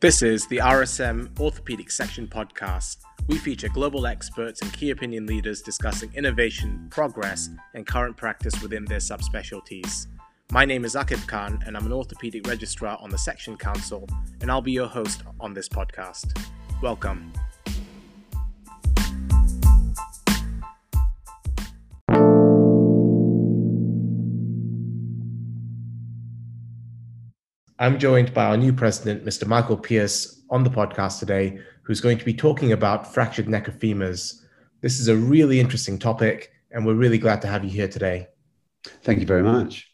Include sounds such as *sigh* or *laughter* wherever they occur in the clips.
This is the RSM Orthopedic Section podcast. We feature global experts and key opinion leaders discussing innovation, progress, and current practice within their subspecialties. My name is Akib Khan, and I'm an orthopedic registrar on the Section Council, and I'll be your host on this podcast. Welcome. I'm joined by our new president, Mr. Michael Pearse, on the podcast today, who's going to be talking about fractured neck of femurs. This is a really interesting topic, and we're really glad to have you here today. Thank you very much.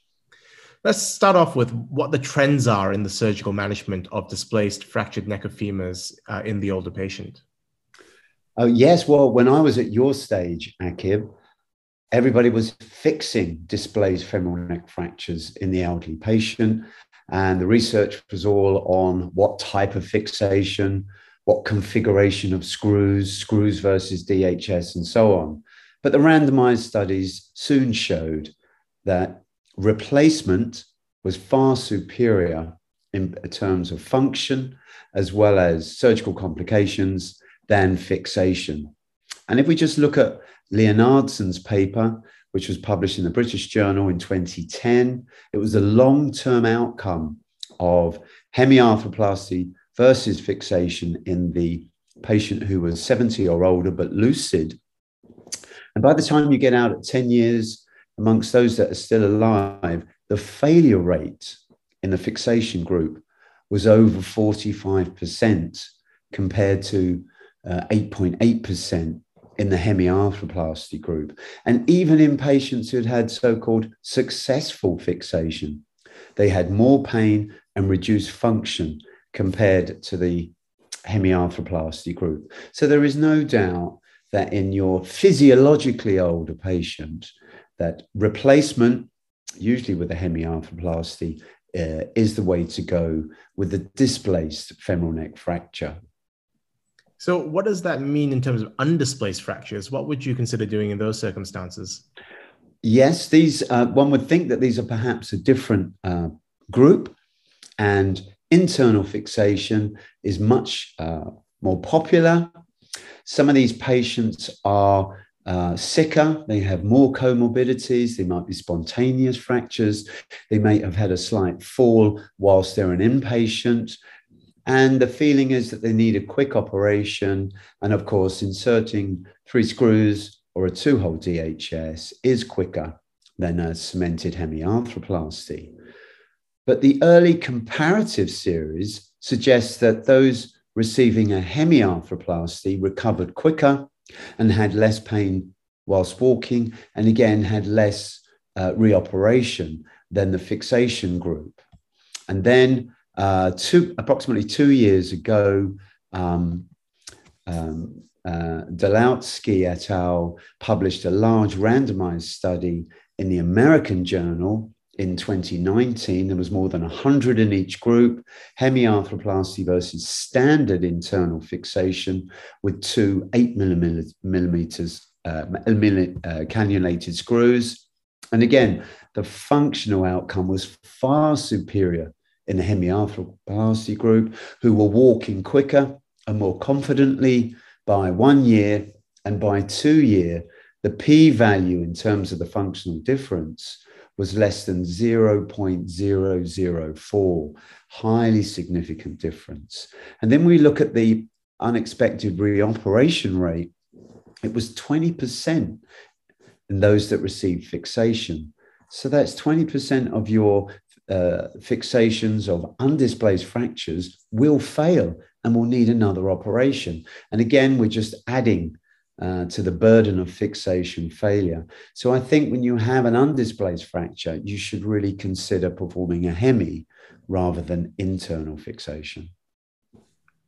Let's start off with what the trends are in the surgical management of displaced fractured neck of femurs uh, in the older patient. Oh, yes. Well, when I was at your stage, Akib, everybody was fixing displaced femoral neck fractures in the elderly patient. And the research was all on what type of fixation, what configuration of screws, screws versus DHS, and so on. But the randomized studies soon showed that replacement was far superior in terms of function as well as surgical complications than fixation. And if we just look at Leonardsson's paper, which was published in the British Journal in 2010. It was a long term outcome of hemiarthroplasty versus fixation in the patient who was 70 or older but lucid. And by the time you get out at 10 years, amongst those that are still alive, the failure rate in the fixation group was over 45% compared to uh, 8.8% in the hemiarthroplasty group. And even in patients who'd had so called successful fixation, they had more pain and reduced function compared to the hemiarthroplasty group. So there is no doubt that in your physiologically older patient, that replacement, usually with a hemiarthroplasty, uh, is the way to go with the displaced femoral neck fracture. So, what does that mean in terms of undisplaced fractures? What would you consider doing in those circumstances? Yes, these uh, one would think that these are perhaps a different uh, group, and internal fixation is much uh, more popular. Some of these patients are uh, sicker, they have more comorbidities, they might be spontaneous fractures, they may have had a slight fall whilst they're an inpatient. And the feeling is that they need a quick operation. And of course, inserting three screws or a two hole DHS is quicker than a cemented hemiarthroplasty. But the early comparative series suggests that those receiving a hemiarthroplasty recovered quicker and had less pain whilst walking, and again had less uh, reoperation than the fixation group. And then uh, two, approximately two years ago, um, um, uh, et al. published a large randomized study in the American Journal in 2019. There was more than 100 in each group, hemiarthroplasty versus standard internal fixation with two 8 millimeters uh, uh, cannulated screws. And again, the functional outcome was far superior in the hemiarthroplasty group who were walking quicker and more confidently by one year and by two year the p value in terms of the functional difference was less than 0.004 highly significant difference. And then we look at the unexpected reoperation rate. It was 20% in those that received fixation. So that's 20% of your uh, fixations of undisplaced fractures will fail and will need another operation. And again, we're just adding uh, to the burden of fixation failure. So I think when you have an undisplaced fracture, you should really consider performing a hemi rather than internal fixation.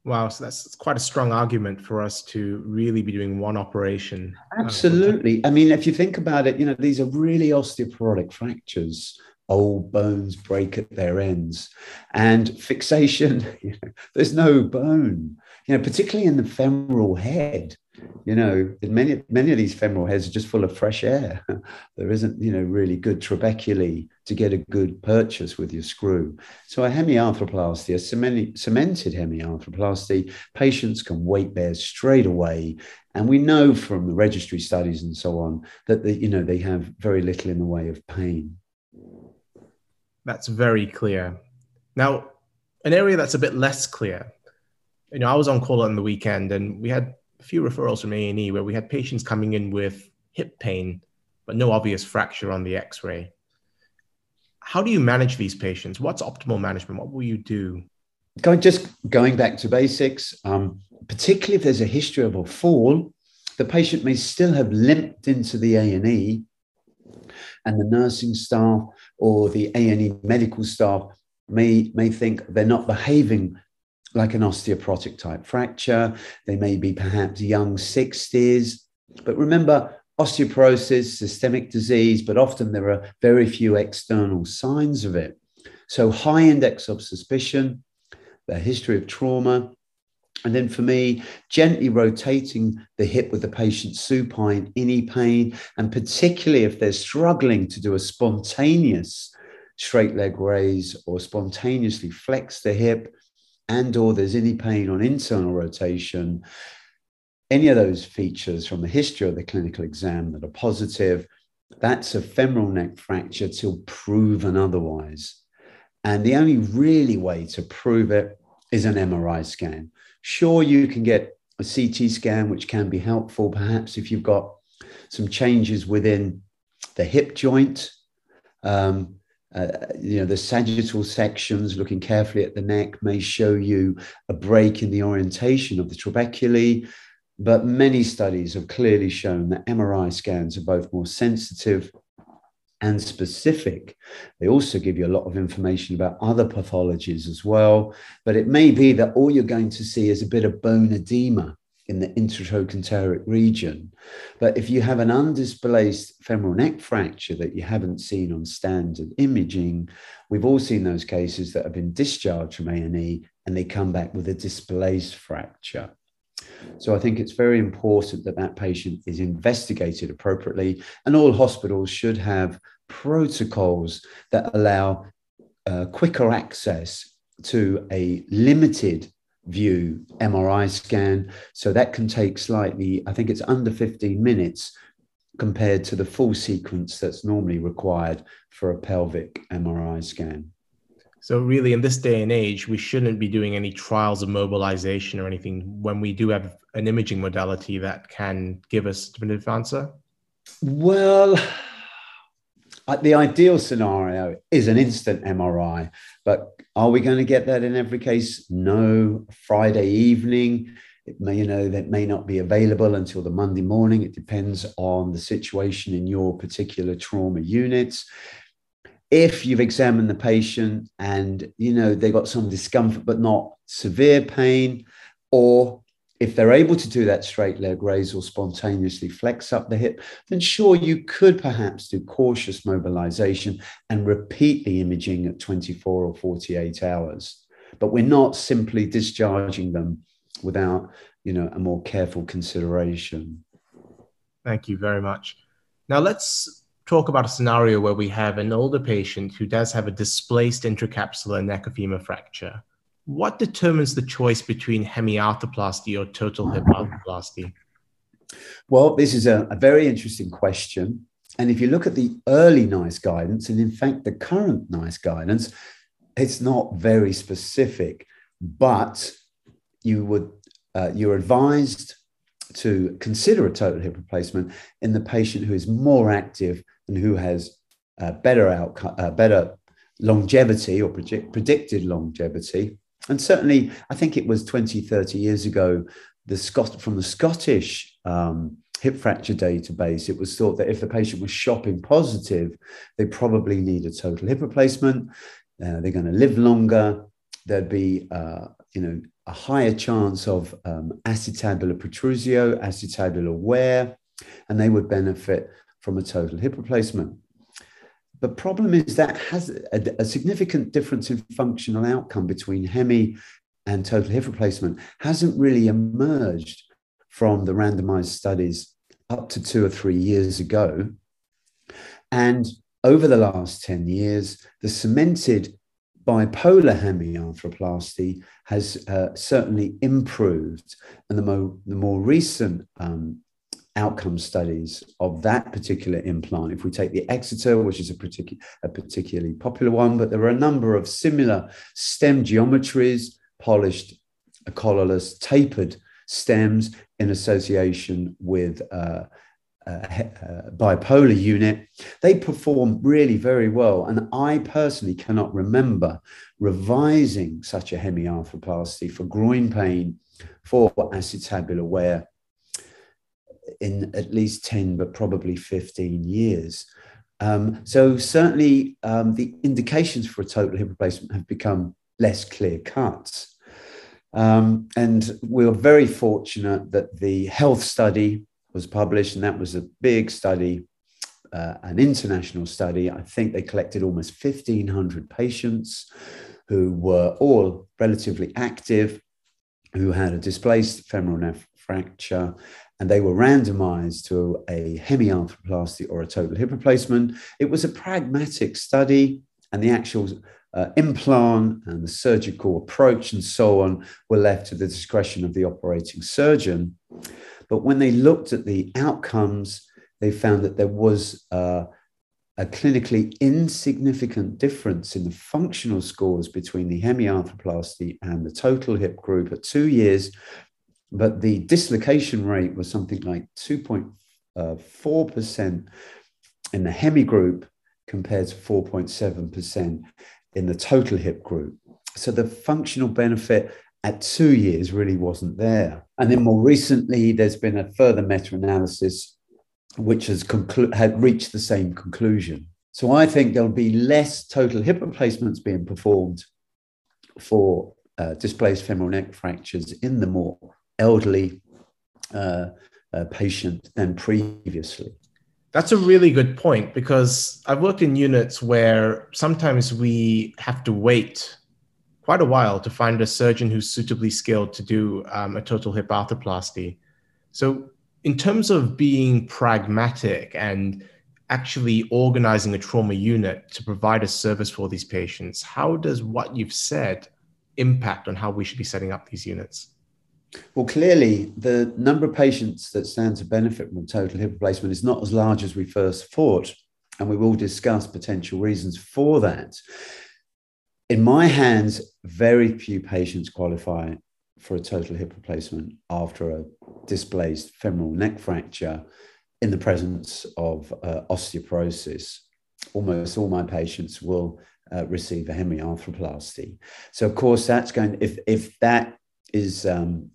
Wow, so that's quite a strong argument for us to really be doing one operation. Uh, Absolutely. I mean, if you think about it, you know, these are really osteoporotic fractures old bones break at their ends and fixation *laughs* you know, there's no bone you know particularly in the femoral head you know, many many of these femoral heads are just full of fresh air. *laughs* there isn't, you know, really good trabeculae to get a good purchase with your screw. So a hemiarthroplasty, a cemented hemiarthroplasty, patients can weight bear straight away. And we know from the registry studies and so on that the, you know they have very little in the way of pain. That's very clear. Now, an area that's a bit less clear. You know, I was on call on the weekend and we had a few referrals from A&E where we had patients coming in with hip pain, but no obvious fracture on the x-ray. How do you manage these patients? What's optimal management? What will you do? Going, just going back to basics, um, particularly if there's a history of a fall, the patient may still have limped into the A&E and the nursing staff or the A&E medical staff may, may think they're not behaving like an osteoporotic type fracture. They may be perhaps young 60s. But remember, osteoporosis, systemic disease, but often there are very few external signs of it. So, high index of suspicion, a history of trauma. And then for me, gently rotating the hip with the patient supine, any pain, and particularly if they're struggling to do a spontaneous straight leg raise or spontaneously flex the hip, and or there's any pain on internal rotation, any of those features from the history of the clinical exam that are positive, that's a femoral neck fracture till proven otherwise. And the only really way to prove it is an MRI scan. Sure, you can get a CT scan, which can be helpful, perhaps if you've got some changes within the hip joint. Um, uh, you know, the sagittal sections, looking carefully at the neck, may show you a break in the orientation of the trabeculae. But many studies have clearly shown that MRI scans are both more sensitive and specific. They also give you a lot of information about other pathologies as well. But it may be that all you're going to see is a bit of bone edema in the intertrochanteric region. But if you have an undisplaced femoral neck fracture that you haven't seen on standard imaging, we've all seen those cases that have been discharged from A&E and they come back with a displaced fracture. So I think it's very important that that patient is investigated appropriately, and all hospitals should have protocols that allow uh, quicker access to a limited view MRI scan. So that can take slightly, I think it's under 15 minutes compared to the full sequence that's normally required for a pelvic MRI scan. So, really, in this day and age, we shouldn't be doing any trials of mobilization or anything when we do have an imaging modality that can give us a definitive answer? Well, uh, the ideal scenario is an instant MRI, but are we going to get that in every case? No. Friday evening, it may, you know, that may not be available until the Monday morning. It depends on the situation in your particular trauma units. If you've examined the patient and you know they got some discomfort but not severe pain, or if they're able to do that straight leg raise or spontaneously flex up the hip, then sure, you could perhaps do cautious mobilization and repeat the imaging at 24 or 48 hours. But we're not simply discharging them without, you know, a more careful consideration. Thank you very much. Now let's talk about a scenario where we have an older patient who does have a displaced intracapsular neck femur fracture what determines the choice between hemiarthroplasty or total hip arthroplasty? Well, this is a, a, very interesting question. And if you look at the early NICE guidance, and in fact, the current NICE guidance, it's not very specific, but you would uh, you're advised to consider a total hip replacement in the patient who is more active and who has uh, better outcome, uh, better longevity or predict, predicted longevity and certainly, I think it was 20, 30 years ago, the Scot- from the Scottish um, hip fracture database, it was thought that if the patient was shopping positive, they probably need a total hip replacement. Uh, they're going to live longer. There'd be, uh, you know, a higher chance of um, acetabular protrusio, acetabular wear, and they would benefit from a total hip replacement. The problem is that has a, a significant difference in functional outcome between hemi and total hip replacement hasn't really emerged from the randomized studies up to two or three years ago. And over the last 10 years, the cemented bipolar hemiarthroplasty has uh, certainly improved. And the, mo- the more recent um, outcome studies of that particular implant, if we take the Exeter, which is a, particu- a particularly popular one, but there are a number of similar stem geometries, polished, collarless, tapered stems in association with uh, uh, bipolar unit, they perform really very well. And I personally cannot remember revising such a hemiarthroplasty for groin pain for acetabular wear in at least 10, but probably 15 years. Um, so certainly um, the indications for a total hip replacement have become less clear cut. Um, and we are very fortunate that the HEALTH study was published, and that was a big study, uh, an international study. I think they collected almost 1,500 patients who were all relatively active, who had a displaced femoral neck fracture, and they were randomized to a hemiarthroplasty or a total hip replacement. It was a pragmatic study, and the actual uh, implant and the surgical approach and so on were left to the discretion of the operating surgeon. But when they looked at the outcomes, they found that there was uh, a clinically insignificant difference in the functional scores between the hemiarthroplasty and the total hip group at two years. But the dislocation rate was something like 2.4% uh, in the hemi group compared to 4.7% in the total hip group. So the functional benefit at two years really wasn't there. And then more recently, there's been a further meta analysis which has conclu- had reached the same conclusion. So I think there'll be less total hip replacements being performed for uh, displaced femoral neck fractures in the more elderly uh, uh, patient than previously. That's a really good point because I've worked in units where sometimes we have to wait quite a while to find a surgeon who's suitably skilled to do um, a total hip arthroplasty. So, in terms of being pragmatic and actually organizing a trauma unit to provide a service for these patients, how does what you've said impact on how we should be setting up these units? Well, clearly, the number of patients that stand to benefit from total hip replacement is not as large as we first thought. And we will discuss potential reasons for that. In my hands, very few patients qualify for a total hip replacement after a displaced femoral neck fracture in the presence of uh, osteoporosis. Almost all my patients will uh, receive a hemiarthroplasty. So, of course, that's going. If if that is um,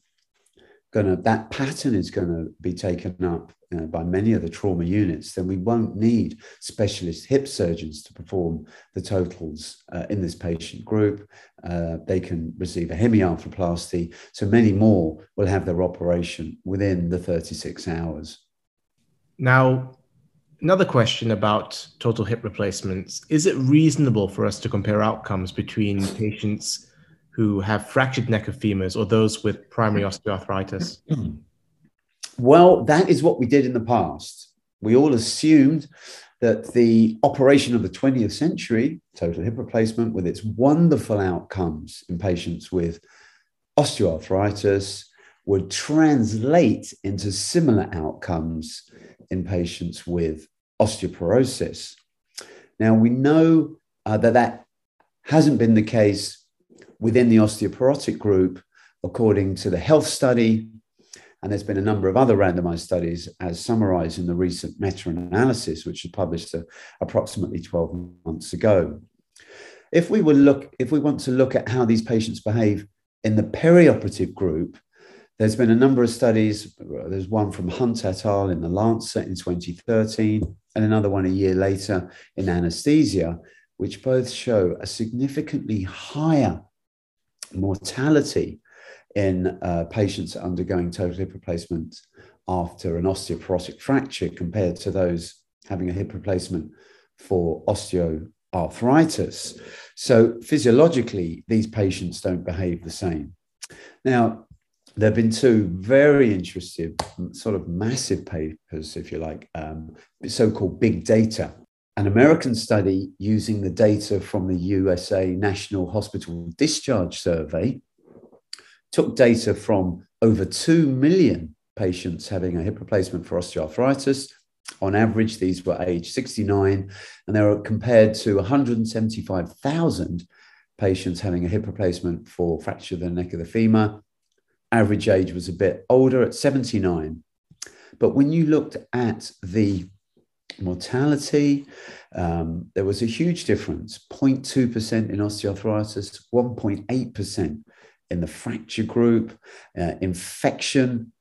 going to that pattern is going to be taken up by many of the trauma units, then we won't need specialist hip surgeons to perform the totals uh, in this patient group. Uh, they can receive a hemiarthroplasty, so many more will have their operation within the 36 hours. Now, another question about total hip replacements: Is it reasonable for us to compare outcomes between patients? Who have fractured neck of femurs or those with primary osteoarthritis? *clears throat* Well, that is what we did in the past. We all assumed that the operation of the 20th century, total hip replacement, with its wonderful outcomes in patients with osteoarthritis, would translate into similar outcomes in patients with osteoporosis. Now, we know uh, that that hasn't been the case within the osteoporotic group, according to the HEALTH study, and there's been a number of other randomized studies as summarized in the recent meta analysis, which was published uh, approximately 12 months ago. If we, will look, if we want to look at how these patients behave in the perioperative group, there's been a number of studies. There's one from Hunt et al. in the Lancet in 2013, and another one a year later in anesthesia, which both show a significantly higher mortality in uh, patients undergoing total hip replacement after an osteoporotic fracture compared to those having a hip replacement for osteoarthritis. So, physiologically, these patients don't behave the same. Now, there have been two very interesting, sort of massive papers, if you like, um, so called big data. An American study using the data from the USA National Hospital Discharge Survey took data from over 2 million patients having a hip replacement for osteoarthritis. On average, these were age 69, and they were compared to 175,000 patients having a hip replacement for fracture of the neck of the femur average age was a bit older at 79. But when you looked at the mortality, um, there was a huge difference 0.2% in osteoarthritis, 1.8% in the fracture group. Uh, infection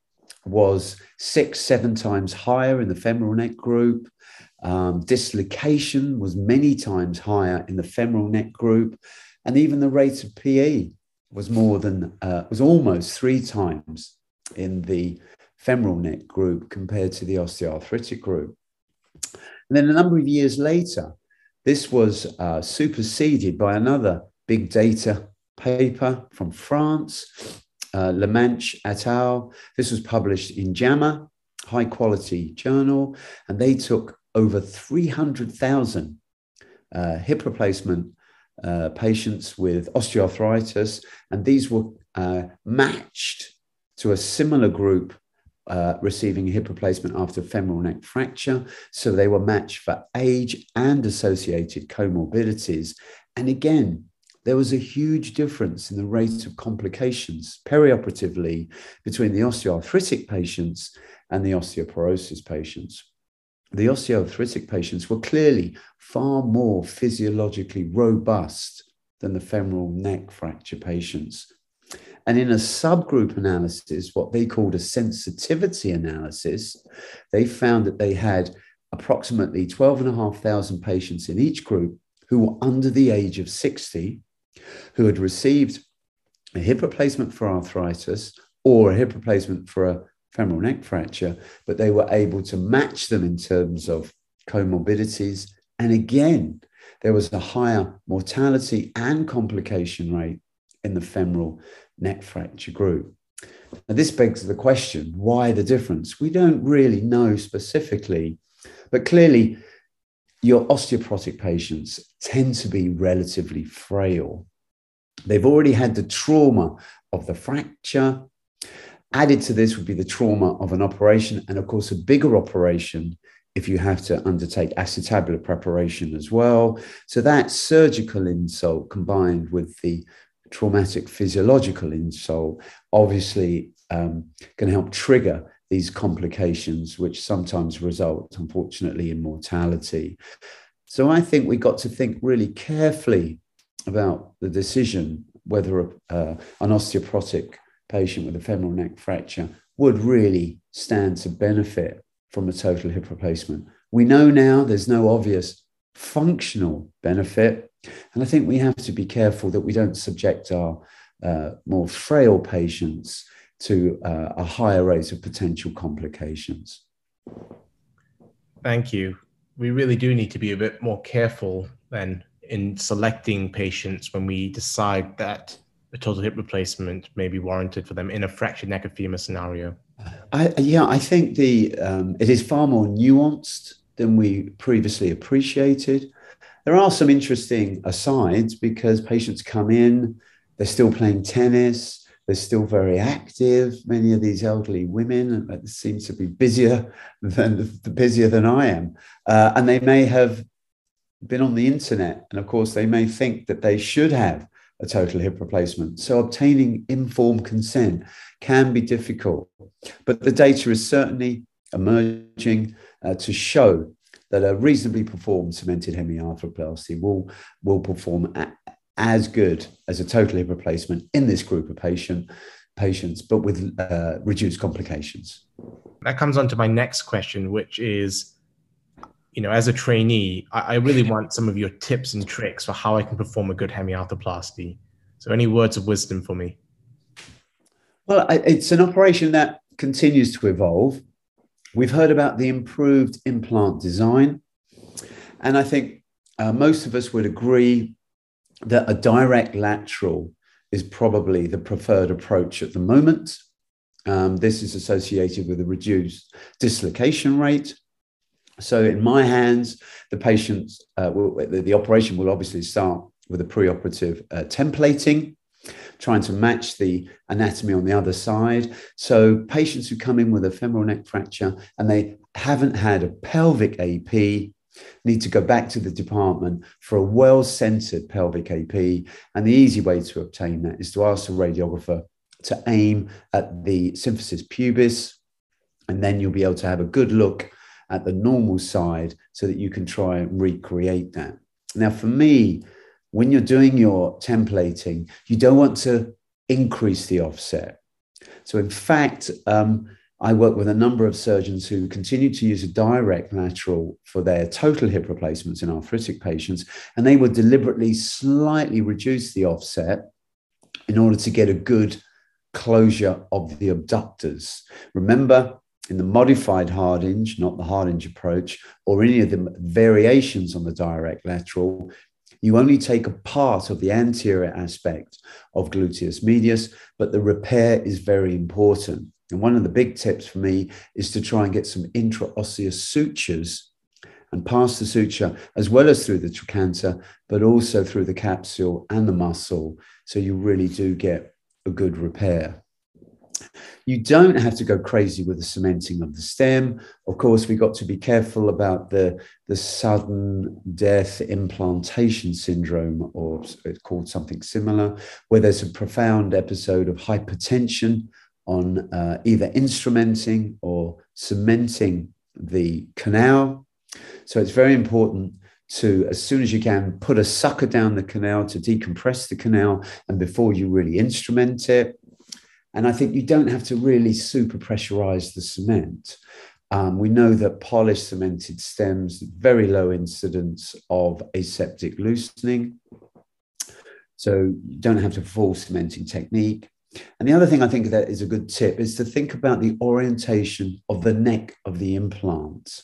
was six, seven times higher in the femoral neck group. Um, dislocation was many times higher in the femoral neck group. And even the rate of PE was more than uh, was almost three times in the femoral neck group compared to the osteoarthritic group. And then a number of years later, this was uh, superseded by another big data paper from France, uh, Le Manach et al. This was published in JAMA, high quality journal, and they took over 300,000 uh, hip replacement uh, patients with osteoarthritis, and these were uh, matched to a similar group uh, receiving hip replacement after femoral neck fracture. So they were matched for age and associated comorbidities. And again, there was a huge difference in the rate of complications perioperatively between the osteoarthritic patients and the osteoporosis patients the osteoarthritic patients were clearly far more physiologically robust than the femoral neck fracture patients. And in a subgroup analysis, what they called a sensitivity analysis, they found that they had approximately 12,500 patients in each group who were under the age of 60, who had received a hip replacement for arthritis or a hip replacement for a femoral neck fracture, but they were able to match them in terms of comorbidities. And again, there was a higher mortality and complication rate in the femoral neck fracture group. Now, this begs the question why the difference? We don't really know specifically, but clearly, your osteoporotic patients tend to be relatively frail. They've already had the trauma of the fracture, Added to this would be the trauma of an operation, and of course, a bigger operation if you have to undertake acetabular preparation as well. So that surgical insult combined with the traumatic physiological insult obviously um, can help trigger these complications, which sometimes result, unfortunately, in mortality. So I think we got to think really carefully about the decision whether uh, an osteoporotic patient with a femoral neck fracture would really stand to benefit from a total hip replacement. We know now there's no obvious functional benefit. And I think we have to be careful that we don't subject our uh, more frail patients to uh, a higher rate of potential complications. Thank you. We really do need to be a bit more careful then in selecting patients when we decide that a total hip replacement may be warranted for them in a fractured neck of femur scenario? I, yeah, I think the um, it is far more nuanced than we previously appreciated. There are some interesting asides because patients come in, they're still playing tennis, they're still very active. Many of these elderly women seem to be busier than busier than I am, uh, and they may have been on the internet, and of course they may think that they should have a total hip replacement. So obtaining informed consent can be difficult, but the data is certainly emerging uh, to show that a reasonably performed cemented hemiarthroplasty will, will perform a, as good as a total hip replacement in this group of patient, patients, but with uh, reduced complications. That comes on to my next question, which is you know, as a trainee, I, I, really want some of your tips and tricks for how I can perform a good hemiarthroplasty. So, any words of wisdom for me? Well, it's an operation that continues to evolve. We've heard about the improved implant design, and I think uh, most of us would agree that a direct lateral is probably the preferred approach at the moment. Um, this is associated with a reduced dislocation rate. So, in my hands, the patient, uh, will, the, the, operation will obviously start with a preoperative uh, templating, trying to match the anatomy on the other side. So, patients who come in with a femoral neck fracture and they haven't had a pelvic AP need to go back to the department for a well centered pelvic AP. And the easy way to obtain that is to ask the radiographer to aim at the symphysis pubis, and then you'll be able to have a good look at the normal side so that you can try and recreate that. Now, for me, when you're doing your templating, you don't want to increase the offset. So, in fact, um, I work with a number of surgeons who continue to use a direct lateral for their total hip replacements in arthritic patients, and they would deliberately slightly reduce the offset in order to get a good closure of the abductors. Remember, in the modified Hardinge, not the Hardinge approach, or any of the variations on the direct lateral, you only take a part of the anterior aspect of gluteus medius, but the repair is very important. And one of the big tips for me is to try and get some intraosseous sutures and pass the suture as well as through the trochanter, but also through the capsule and the muscle. So you really do get a good repair. You don't have to go crazy with the cementing of the stem. Of course, we got to be careful about the, the sudden death implantation syndrome, or it's called something similar, where there's a profound episode of hypertension on uh, either instrumenting or cementing the canal. So it's very important to, as soon as you can, put a sucker down the canal to decompress the canal and before you really instrument it. And I think you don't have to really super pressurize the cement. Um, we know that polished cemented stems, very low incidence of aseptic loosening. So you don't have to full cementing technique. And the other thing I think that is a good tip is to think about the orientation of the neck of the implant.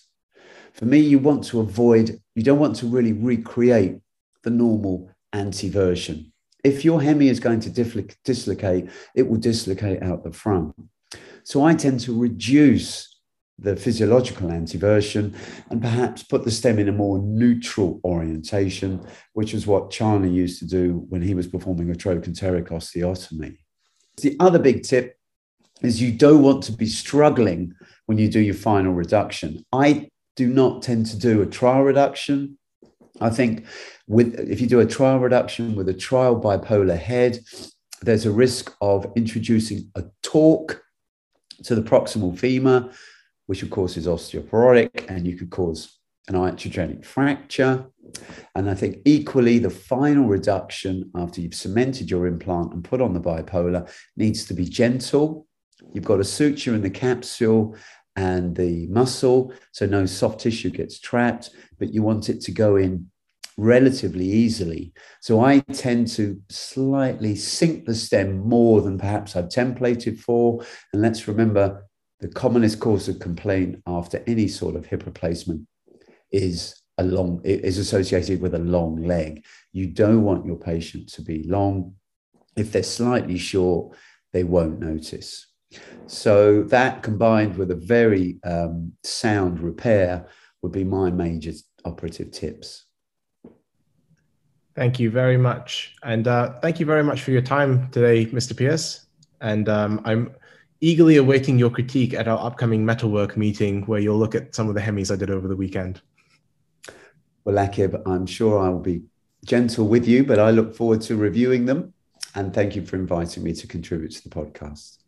For me, you want to avoid, you don't want to really recreate the normal anteversion. If your hemi is going to dislocate, it will dislocate out the front. So I tend to reduce the physiological anteversion and perhaps put the stem in a more neutral orientation, which is what Charnley used to do when he was performing a trochanteric osteotomy. The other big tip is you don't want to be struggling when you do your final reduction. I do not tend to do a trial reduction. I think with if you do a trial reduction with a trial bipolar head, there's a risk of introducing a torque to the proximal femur, which of course is osteoporotic, and you could cause an iatrogenic fracture. And I think equally, the final reduction after you've cemented your implant and put on the bipolar needs to be gentle. You've got a suture in the capsule and the muscle, so no soft tissue gets trapped, but you want it to go in relatively easily. So I tend to slightly sink the stem more than perhaps I've templated for. And let's remember the commonest cause of complaint after any sort of hip replacement is a long is associated with a long leg. You don't want your patient to be long. If they're slightly short, they won't notice. So that combined with a very um, sound repair would be my major operative tips. Thank you very much, and uh, thank you very much for your time today, Mr. Pearse. And um, I'm eagerly awaiting your critique at our upcoming metalwork meeting, where you'll look at some of the hemis I did over the weekend. Well, Akib, I'm sure I will be gentle with you, but I look forward to reviewing them. And thank you for inviting me to contribute to the podcast.